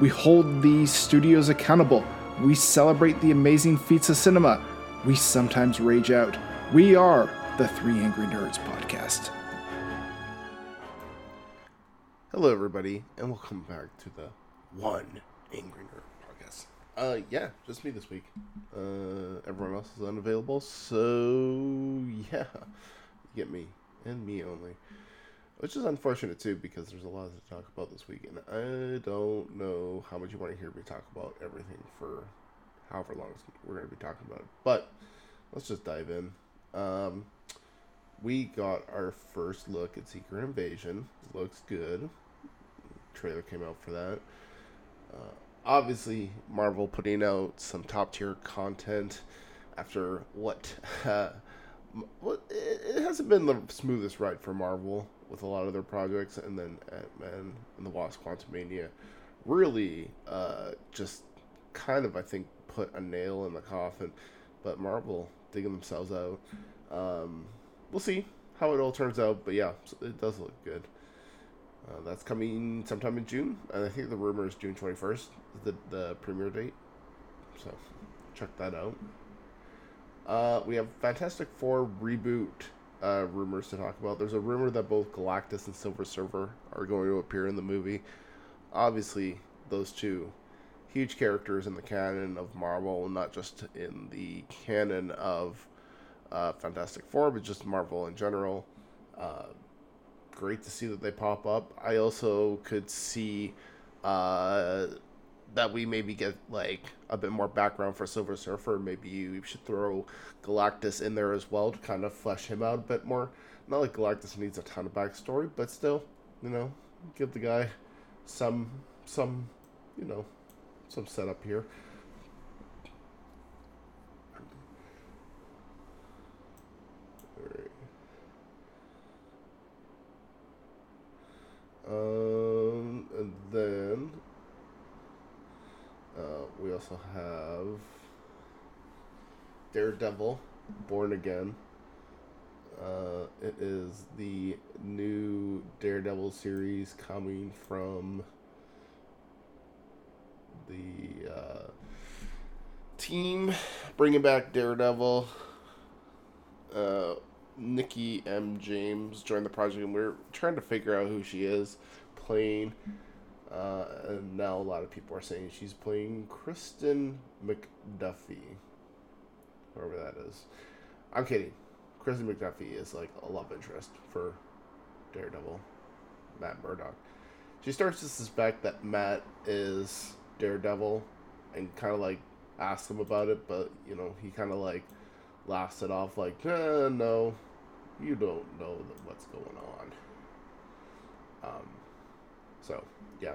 We hold these studios accountable. We celebrate the amazing feats of cinema. We sometimes rage out. We are the Three Angry Nerds podcast. Hello, everybody, and welcome back to the One Angry Nerd podcast. Uh, yeah, just me this week. Uh, everyone else is unavailable, so yeah, get me and me only, which is unfortunate too because there's a lot to talk about this week, and I don't know how much you want to hear me talk about everything for however long we're going to be talking about it. But let's just dive in. Um, we got our first look at Secret Invasion. Looks good. Trailer came out for that. Uh, obviously, Marvel putting out some top tier content after what. It hasn't been the smoothest ride for Marvel with a lot of their projects, and then Ant Man and the Wasp Quantumania really uh, just kind of, I think, put a nail in the coffin. But Marvel digging themselves out. Um, we'll see how it all turns out, but yeah, it does look good. Uh, that's coming sometime in June, and I think the rumor is June twenty first, the the premiere date. So check that out. Uh, we have Fantastic Four reboot uh, rumors to talk about. There's a rumor that both Galactus and Silver Surfer are going to appear in the movie. Obviously, those two huge characters in the canon of Marvel, not just in the canon of uh, Fantastic Four, but just Marvel in general. Uh, great to see that they pop up. I also could see uh, that we maybe get like a bit more background for Silver Surfer. Maybe you should throw Galactus in there as well to kind of flesh him out a bit more. Not like Galactus needs a ton of backstory, but still, you know, give the guy some some you know some setup here. Um, and then uh, we also have Daredevil, Born Again. Uh, it is the new Daredevil series coming from the uh, team bringing back Daredevil. Uh, Nikki M. James joined the project, and we are trying to figure out who she is playing. Uh, and now a lot of people are saying she's playing Kirsten McDuffie, whoever that is. I'm kidding. Kirsten McDuffie is like a love interest for Daredevil, Matt Murdock. She starts to suspect that Matt is Daredevil, and kind of like asks him about it, but you know he kind of like laughs it off like, eh, no, you don't know what's going on. Um, so yeah,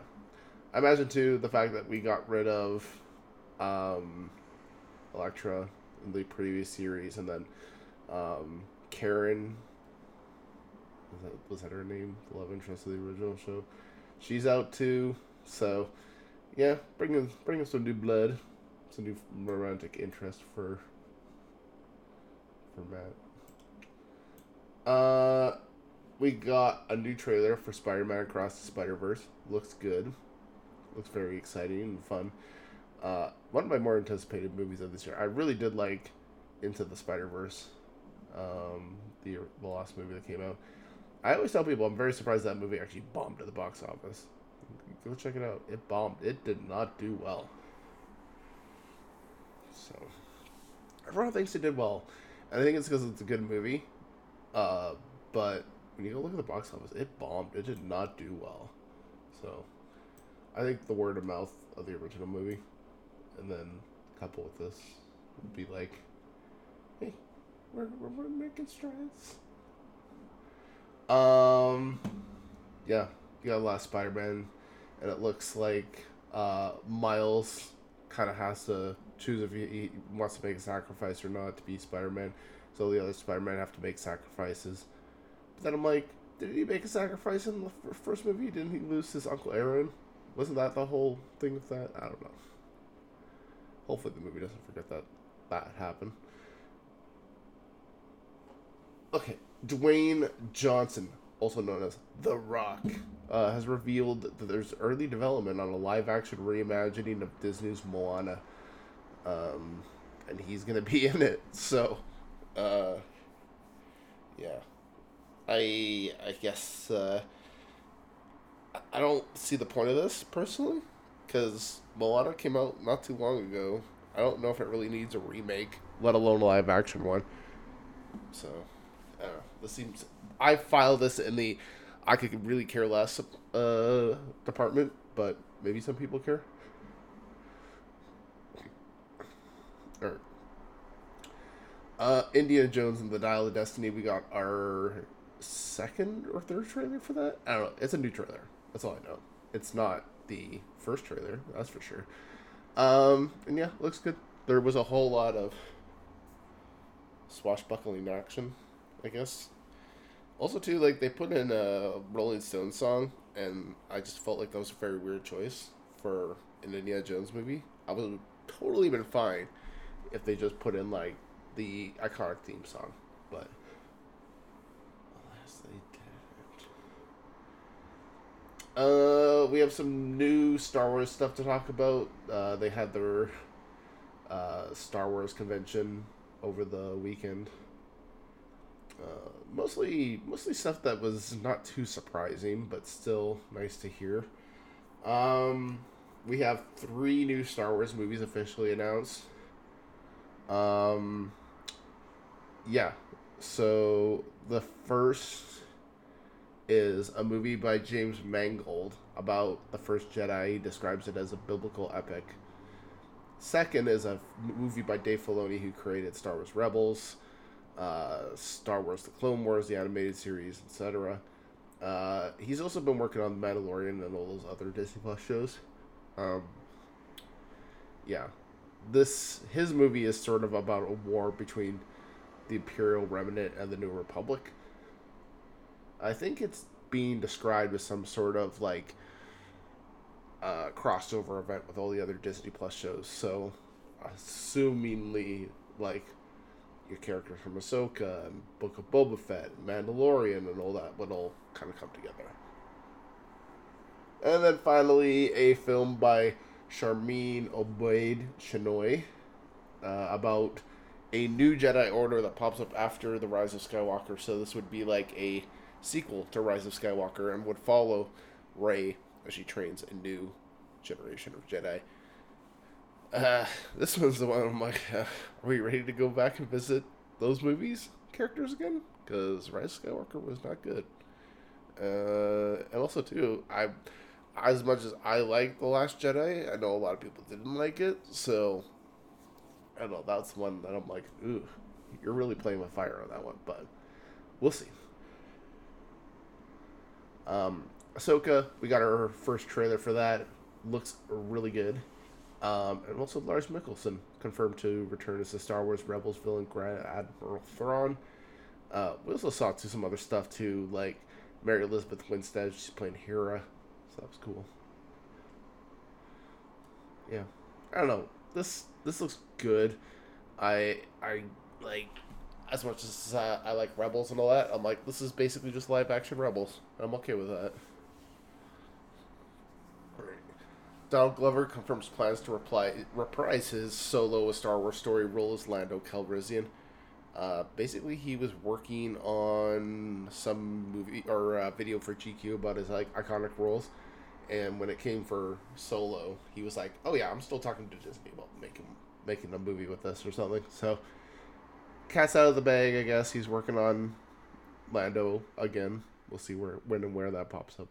I imagine too the fact that we got rid of um, Elektra in the previous series, and then um, Karen was that, was that her name? The love interest of the original show. She's out too. So yeah, bring in bring in some new blood, some new romantic interest for for Matt. Uh, we got a new trailer for Spider-Man Across the Spider-Verse. Looks good. Looks very exciting and fun. Uh, one of my more anticipated movies of this year. I really did like Into the Spider-Verse, um, the the last movie that came out. I always tell people I'm very surprised that movie actually bombed at the box office. Go check it out. It bombed. It did not do well. So everyone thinks it did well. And I think it's because it's a good movie. Uh, but when you go look at the box office, it bombed. It did not do well. So I think the word of mouth of the original movie, and then couple with this, would be like, hey, we're, we're, we're making strides. Um, yeah, you got last Spider-Man, and it looks like uh, Miles kind of has to choose if he, he wants to make a sacrifice or not to be Spider-Man. So the other Spider-Man have to make sacrifices. Then I'm like, did he make a sacrifice in the first movie? Didn't he lose his Uncle Aaron? Wasn't that the whole thing with that? I don't know. Hopefully the movie doesn't forget that that happened. Okay, Dwayne Johnson, also known as The Rock, uh, has revealed that there's early development on a live-action reimagining of Disney's Moana, um, and he's gonna be in it. So, uh, yeah, I I guess uh, I- don't see the point of this personally, because Moana came out not too long ago. I don't know if it really needs a remake, let alone a live action one. So, I don't know. This seems. I file this in the I could really care less uh, department, but maybe some people care. Alright. Uh, Indiana Jones and the Dial of Destiny. We got our second or third trailer for that. I don't know. It's a new trailer. That's all I know. It's not the first trailer. That's for sure. Um, and yeah, looks good. There was a whole lot of swashbuckling action, I guess. Also, too, like they put in a Rolling Stones song, and I just felt like that was a very weird choice for an Indiana Jones movie. I would have totally been fine if they just put in like the iconic theme song, but alas, they didn't. Uh, we have some new Star Wars stuff to talk about. Uh, they had their uh, Star Wars convention over the weekend. Uh, mostly, mostly stuff that was not too surprising, but still nice to hear. Um, we have three new Star Wars movies officially announced. Um, yeah. So the first is a movie by James Mangold about the first Jedi. He describes it as a biblical epic. Second is a movie by Dave Filoni, who created Star Wars Rebels, uh, Star Wars: The Clone Wars, the animated series, etc. Uh, he's also been working on The Mandalorian and all those other Disney Plus shows. Um, yeah, this his movie is sort of about a war between the Imperial Remnant and the New Republic. I think it's being described as some sort of like uh, crossover event with all the other Disney Plus shows. So, assumingly, like your characters from Ahsoka and Book of Boba Fett, and Mandalorian, and all that would all kind of come together. And then finally, a film by Charmin Obaid Chinoy uh, about a new Jedi Order that pops up after the Rise of Skywalker. So this would be like a sequel to Rise of Skywalker and would follow Rey as she trains a new generation of Jedi. Uh, this one's the one I'm like, uh, are we ready to go back and visit those movies characters again? Because Rise of Skywalker was not good. Uh, and also too, I, as much as I like the Last Jedi, I know a lot of people didn't like it. So, I don't know. That's one that I'm like, ooh, you're really playing with fire on that one. But we'll see. Um, Ahsoka, we got our first trailer for that. Looks really good. Um, and also Lars Mikkelsen confirmed to return as the Star Wars Rebels villain Grand Admiral Thrawn. Uh, we also saw too some other stuff too, like Mary Elizabeth Winstead. She's playing Hera, so that was cool. Yeah, I don't know. This this looks good. I I like as much as uh, I like Rebels and all that. I'm like, this is basically just live action Rebels. I'm okay with that. Donald Glover confirms plans to reply, reprise his solo A Star Wars story role as Lando Calrissian. Uh, basically, he was working on some movie or uh, video for GQ about his like iconic roles, and when it came for Solo, he was like, "Oh yeah, I'm still talking to Disney about making making a movie with this or something." So, cat's out of the bag, I guess. He's working on Lando again. We'll see where when and where that pops up.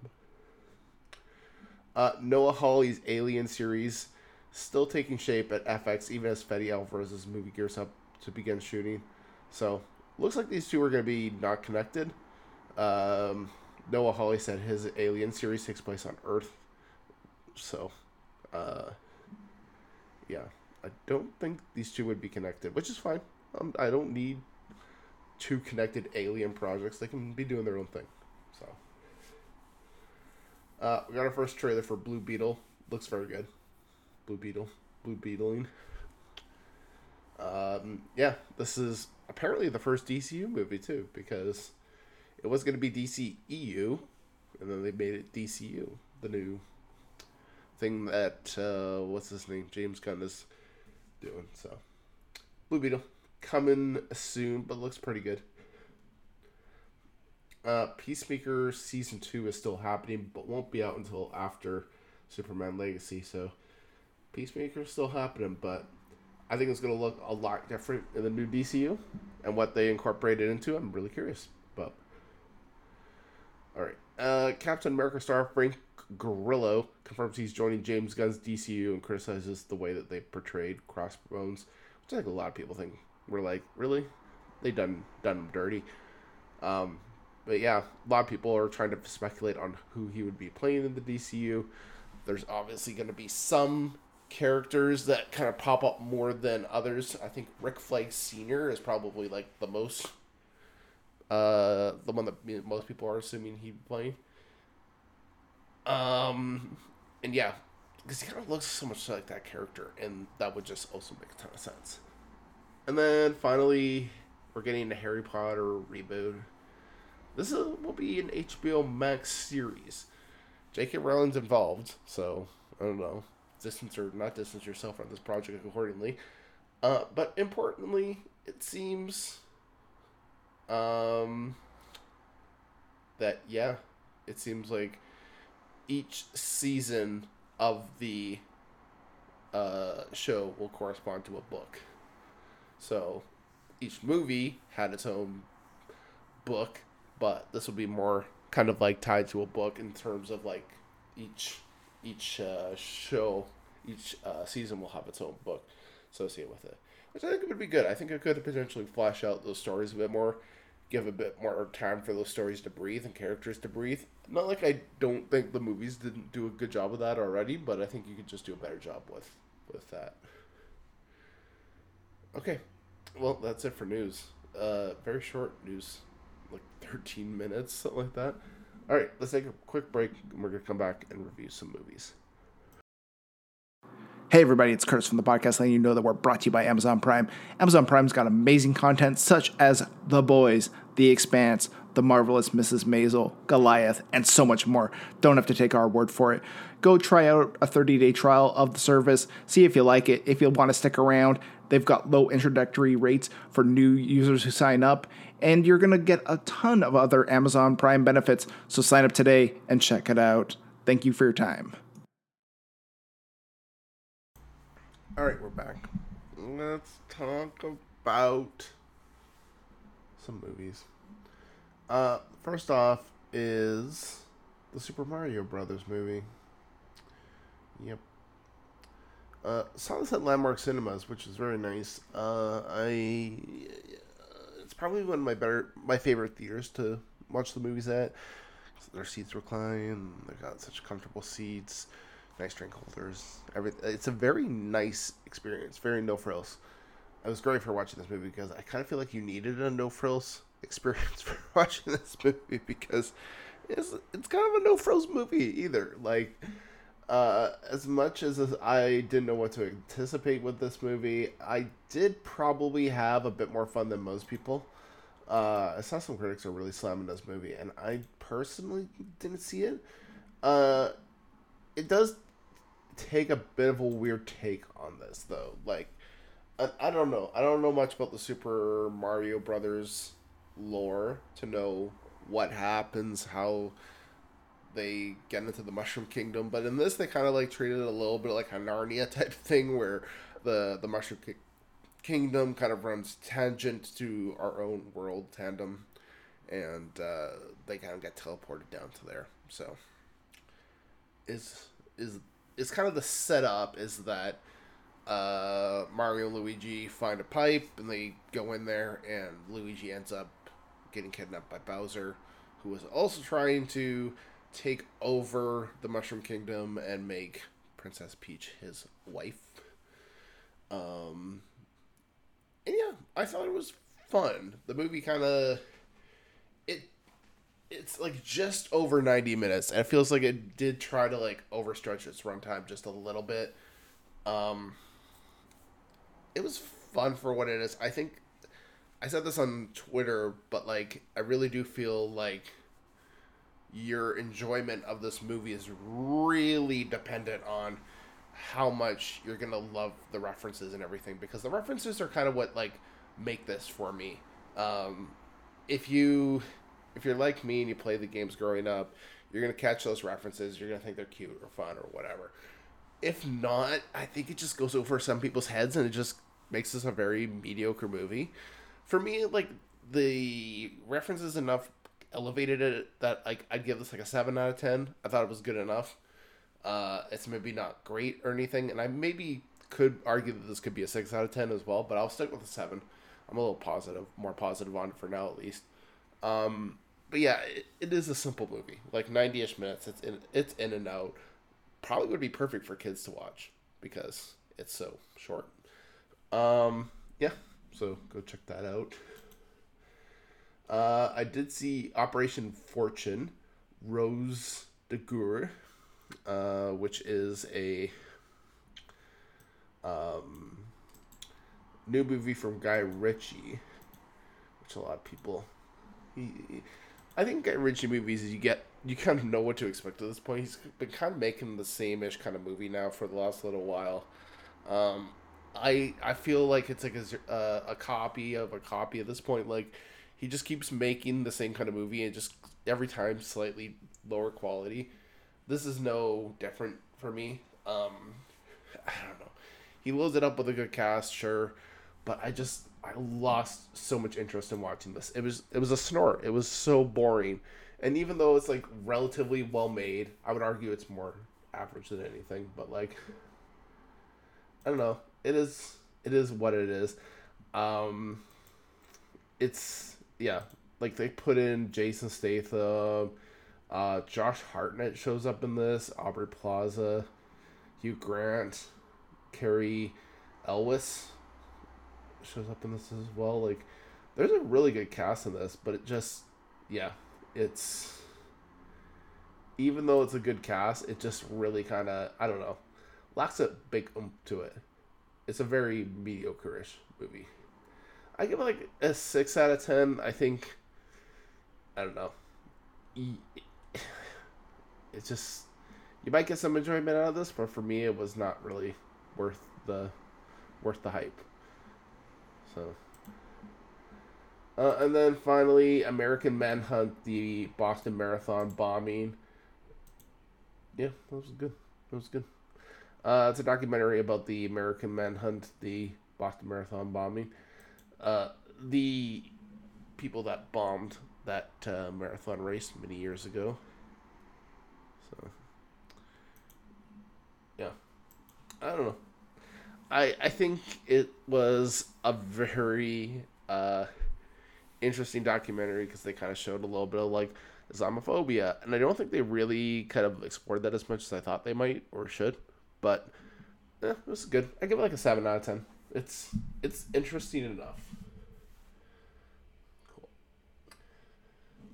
Uh, Noah Hawley's Alien series still taking shape at FX, even as Fede Alvarez's movie gears up to begin shooting. So, looks like these two are going to be not connected. Um, Noah Hawley said his Alien series takes place on Earth. So, uh, yeah, I don't think these two would be connected, which is fine. Um, I don't need two connected Alien projects. They can be doing their own thing. So, uh, we got our first trailer for Blue Beetle. Looks very good. Blue Beetle, Blue Beetling. Um, yeah, this is apparently the first DCU movie too, because it was going to be DCEU, and then they made it DCU, the new thing that uh, what's his name, James Gunn is doing. So, Blue Beetle coming soon, but looks pretty good. Uh, Peacemaker season two is still happening, but won't be out until after Superman Legacy. So, Peacemaker's still happening, but I think it's going to look a lot different in the new DCU and what they incorporated into. I'm really curious, but all right. Uh, Captain America star Frank Grillo confirms he's joining James Gunn's DCU and criticizes the way that they portrayed Crossbones, which I think a lot of people think we're like, really, they done done him dirty. Um, but yeah, a lot of people are trying to speculate on who he would be playing in the DCU. There's obviously going to be some characters that kind of pop up more than others. I think Rick Flag Senior is probably like the most, uh, the one that most people are assuming he'd play. Um, and yeah, because he kind of looks so much like that character, and that would just also make a ton of sense. And then finally, we're getting a Harry Potter reboot. This is, will be an HBO Max series. J.K. Rowling's involved, so I don't know distance or not distance yourself from this project accordingly. Uh, but importantly, it seems um, that yeah, it seems like each season of the uh, show will correspond to a book. So each movie had its own book, but this will be more kind of like tied to a book in terms of like each each uh, show, each uh, season will have its own book associated with it, which I think would be good. I think it could potentially flesh out those stories a bit more, give a bit more time for those stories to breathe and characters to breathe. Not like I don't think the movies didn't do a good job of that already, but I think you could just do a better job with with that. Okay, well that's it for news. Uh, very short news, like thirteen minutes, something like that. All right, let's take a quick break and we're going to come back and review some movies. Hey everybody, it's Curtis from the podcast letting you know that we're brought to you by Amazon Prime. Amazon Prime's got amazing content such as The Boys, The Expanse, The Marvelous Mrs. Maisel, Goliath, and so much more. Don't have to take our word for it. Go try out a 30-day trial of the service, see if you like it. If you want to stick around, they've got low introductory rates for new users who sign up, and you're going to get a ton of other Amazon Prime benefits. So sign up today and check it out. Thank you for your time. All right, we're back. Let's talk about some movies. Uh, first off is the Super Mario Brothers movie. Yep. Uh, at Landmark Cinemas, which is very nice. Uh, I it's probably one of my better, my favorite theaters to watch the movies at. Their seats recline. They've got such comfortable seats, nice drink holders. Everything. It's a very nice experience. Very no frills. I was great for watching this movie because I kind of feel like you needed a no frills experience for watching this movie because it's it's kind of a no frills movie either. Like uh, as much as I didn't know what to anticipate with this movie, I did probably have a bit more fun than most people. Uh, I saw some critics are really slamming this movie, and I personally didn't see it. Uh, it does take a bit of a weird take on this, though. Like, I, I don't know. I don't know much about the Super Mario Brothers lore to know what happens, how they get into the Mushroom Kingdom. But in this, they kind of like treated it a little bit like a Narnia type thing, where the the Mushroom Ki- Kingdom kind of runs tangent to our own world tandem, and uh, they kind of get teleported down to there. So is is is kind of the setup is that uh, Mario and Luigi find a pipe and they go in there, and Luigi ends up getting kidnapped by Bowser, who is also trying to take over the Mushroom Kingdom and make Princess Peach his wife. Um, and yeah, I thought it was fun. The movie kind of it it's like just over 90 minutes and it feels like it did try to like overstretch its runtime just a little bit um it was fun for what it is i think i said this on twitter but like i really do feel like your enjoyment of this movie is really dependent on how much you're gonna love the references and everything because the references are kind of what like make this for me um if you if you're like me and you play the games growing up, you're gonna catch those references. You're gonna think they're cute or fun or whatever. If not, I think it just goes over some people's heads and it just makes this a very mediocre movie. For me, like the references enough elevated it that like I'd give this like a seven out of ten. I thought it was good enough. Uh, it's maybe not great or anything, and I maybe could argue that this could be a six out of ten as well, but I'll stick with a seven. I'm a little positive, more positive on it for now at least. Um, but yeah, it, it is a simple movie, like ninety ish minutes. It's in it's in and out. Probably would be perfect for kids to watch because it's so short. Um, yeah, so go check that out. Uh, I did see Operation Fortune, Ruse de Guerre, uh, which is a um, new movie from Guy Ritchie, which a lot of people. He, he- I think Guy Ritchie movies you get you kind of know what to expect at this point. He's been kind of making the same ish kind of movie now for the last little while. Um, I I feel like it's like a, uh, a copy of a copy at this point. Like he just keeps making the same kind of movie and just every time slightly lower quality. This is no different for me. Um, I don't know. He loads it up with a good cast, sure, but I just I lost so much interest in watching this. It was it was a snort. It was so boring, and even though it's like relatively well made, I would argue it's more average than anything. But like, I don't know. It is it is what it is. Um, it's yeah. Like they put in Jason Statham, uh, Josh Hartnett shows up in this. Aubrey Plaza, Hugh Grant, Cary Elwes shows up in this as well. Like, there's a really good cast in this, but it just, yeah, it's even though it's a good cast, it just really kind of I don't know, lacks a big oomph to it. It's a very mediocre-ish movie. I give it like a six out of ten. I think. I don't know. It's just you might get some enjoyment out of this, but for me, it was not really worth the worth the hype. So, uh, and then finally, American Manhunt, the Boston Marathon bombing. Yeah, that was good. That was good. Uh, it's a documentary about the American Manhunt, the Boston Marathon bombing. Uh, the people that bombed that uh, marathon race many years ago. So, yeah, I don't know. I I think it was a very uh, interesting documentary because they kind of showed a little bit of like Islamophobia, and I don't think they really kind of explored that as much as I thought they might or should. But eh, it was good. I give it like a seven out of ten. It's it's interesting enough.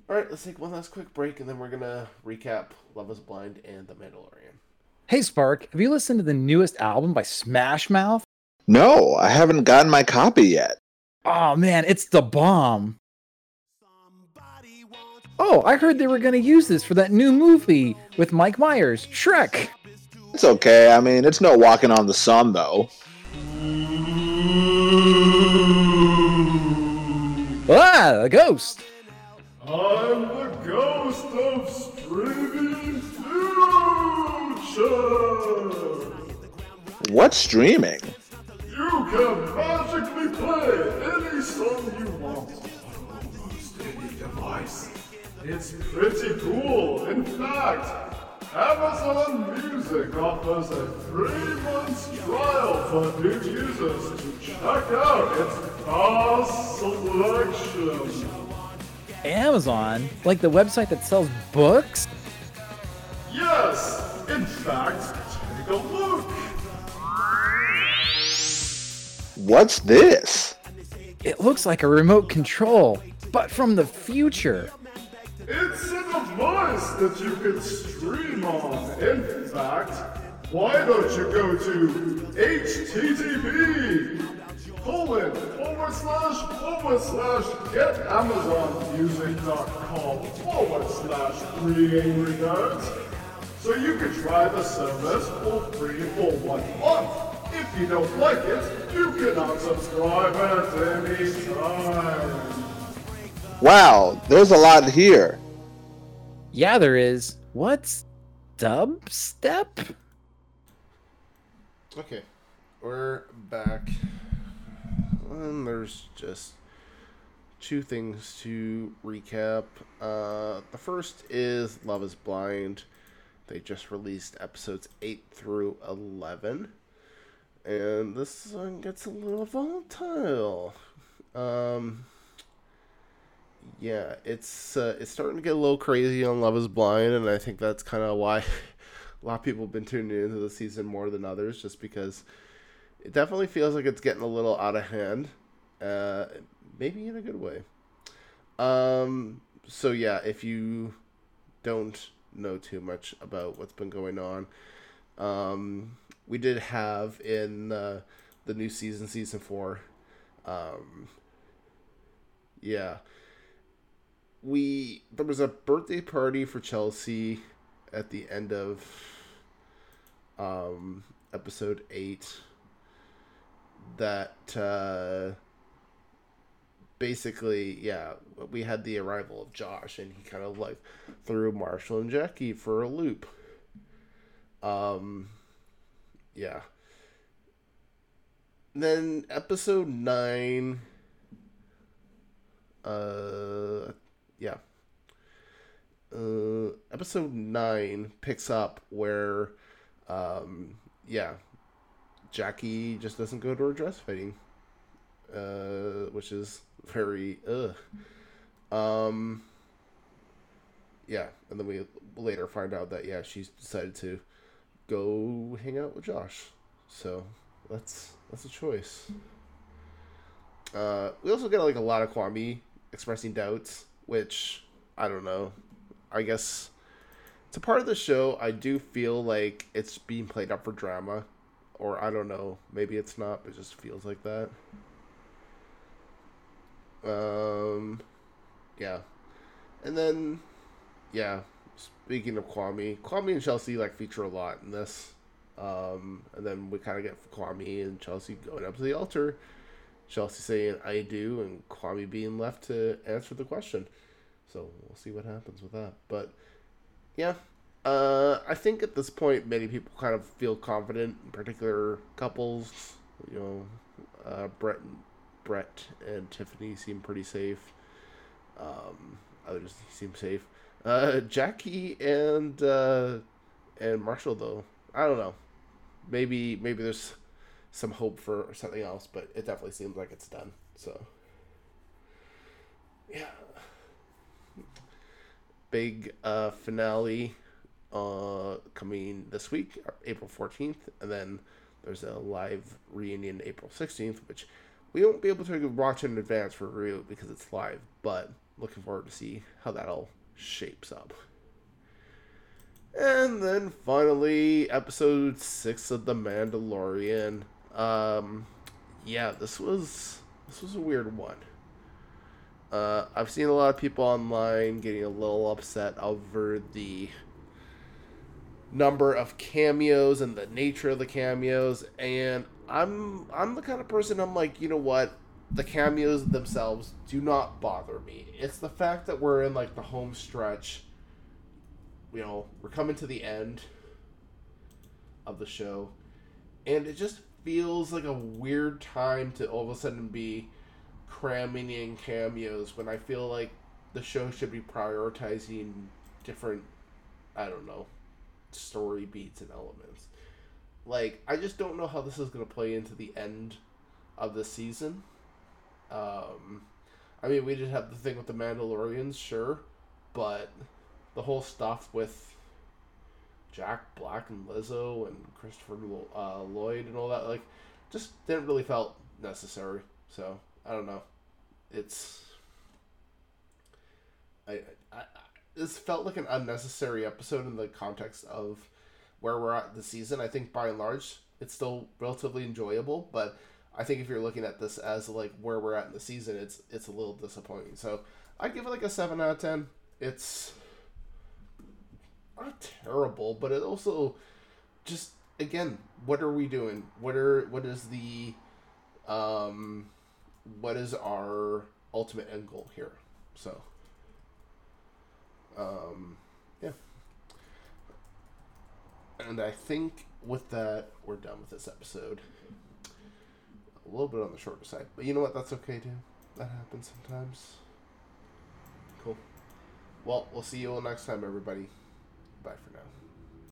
All right, let's take one last quick break, and then we're gonna recap Love Is Blind and The Mandalorian. Hey Spark, have you listened to the newest album by Smash Mouth? No, I haven't gotten my copy yet. Oh man, it's the bomb. Oh, I heard they were going to use this for that new movie with Mike Myers, Shrek. It's okay. I mean, it's no walking on the sun, though. Ah, a ghost. I'm the ghost of streaming future. What's streaming? You can magically play any song you want on almost any device. It's pretty cool. In fact, Amazon Music offers a three-month trial for new users to check out its vast selection. Amazon, like the website that sells books. Yes, in fact, take a look. What's this? It looks like a remote control, but from the future. It's a device that you can stream on. In fact, why don't you go to http colon forward slash forward slash getamazonmusic.com forward slash three angry nerds so you can try the service for free for one month. If you don't like it, you can unsubscribe at any time. Wow, there's a lot here. Yeah, there is. What's dubstep? Okay, we're back. And there's just two things to recap. Uh, the first is Love is Blind. They just released episodes 8 through 11. And this one gets a little volatile. Um, yeah, it's uh, it's starting to get a little crazy on Love Is Blind, and I think that's kind of why a lot of people have been tuning into the season more than others, just because it definitely feels like it's getting a little out of hand, uh, maybe in a good way. Um, so yeah, if you don't know too much about what's been going on, um, we did have in uh, the new season, season four, um, yeah we there was a birthday party for Chelsea at the end of um episode 8 that uh basically yeah we had the arrival of Josh and he kind of like threw Marshall and Jackie for a loop um yeah then episode 9 uh yeah. Uh, episode nine picks up where, um, yeah, Jackie just doesn't go to her dress fitting, uh, which is very ugh. Um, yeah, and then we later find out that yeah she's decided to go hang out with Josh, so that's that's a choice. Uh, we also get like a lot of Kwame expressing doubts which I don't know. I guess it's a part of the show. I do feel like it's being played up for drama, or I don't know. Maybe it's not. But it just feels like that. Um, yeah, and then yeah. Speaking of Kwame, Kwame and Chelsea like feature a lot in this. Um, and then we kind of get Kwame and Chelsea going up to the altar Chelsea saying I do, and Kwame being left to answer the question. So we'll see what happens with that. But yeah, uh, I think at this point many people kind of feel confident, in particular couples. You know, uh, Brett, and, Brett and Tiffany seem pretty safe. Um, others seem safe. Uh, Jackie and uh, and Marshall though, I don't know. Maybe maybe there's some hope for something else, but it definitely seems like it's done. So, yeah. Big uh, finale uh, coming this week, April 14th, and then there's a live reunion April 16th, which we won't be able to watch in advance for review because it's live, but looking forward to see how that all shapes up. And then finally, episode six of The Mandalorian. Um, yeah, this was this was a weird one. Uh, I've seen a lot of people online getting a little upset over the number of cameos and the nature of the cameos, and I'm I'm the kind of person I'm like, you know what? The cameos themselves do not bother me. It's the fact that we're in like the home stretch. You know, we're coming to the end of the show and it just feels like a weird time to all of a sudden be cramming in cameos when I feel like the show should be prioritizing different, I don't know, story beats and elements. Like, I just don't know how this is going to play into the end of the season. Um, I mean, we did have the thing with the Mandalorians, sure, but the whole stuff with Jack Black and Lizzo and Christopher uh, Lloyd and all that, like, just didn't really felt necessary. So I don't know. It's I, I, I this felt like an unnecessary episode in the context of where we're at the season. I think by and large it's still relatively enjoyable, but I think if you're looking at this as like where we're at in the season, it's it's a little disappointing. So I give it like a seven out of ten. It's not terrible, but it also just again, what are we doing? What are what is the um what is our ultimate end goal here? So um yeah. And I think with that we're done with this episode. A little bit on the shorter side. But you know what, that's okay too. That happens sometimes. Cool. Well, we'll see you all next time everybody. Bye for now.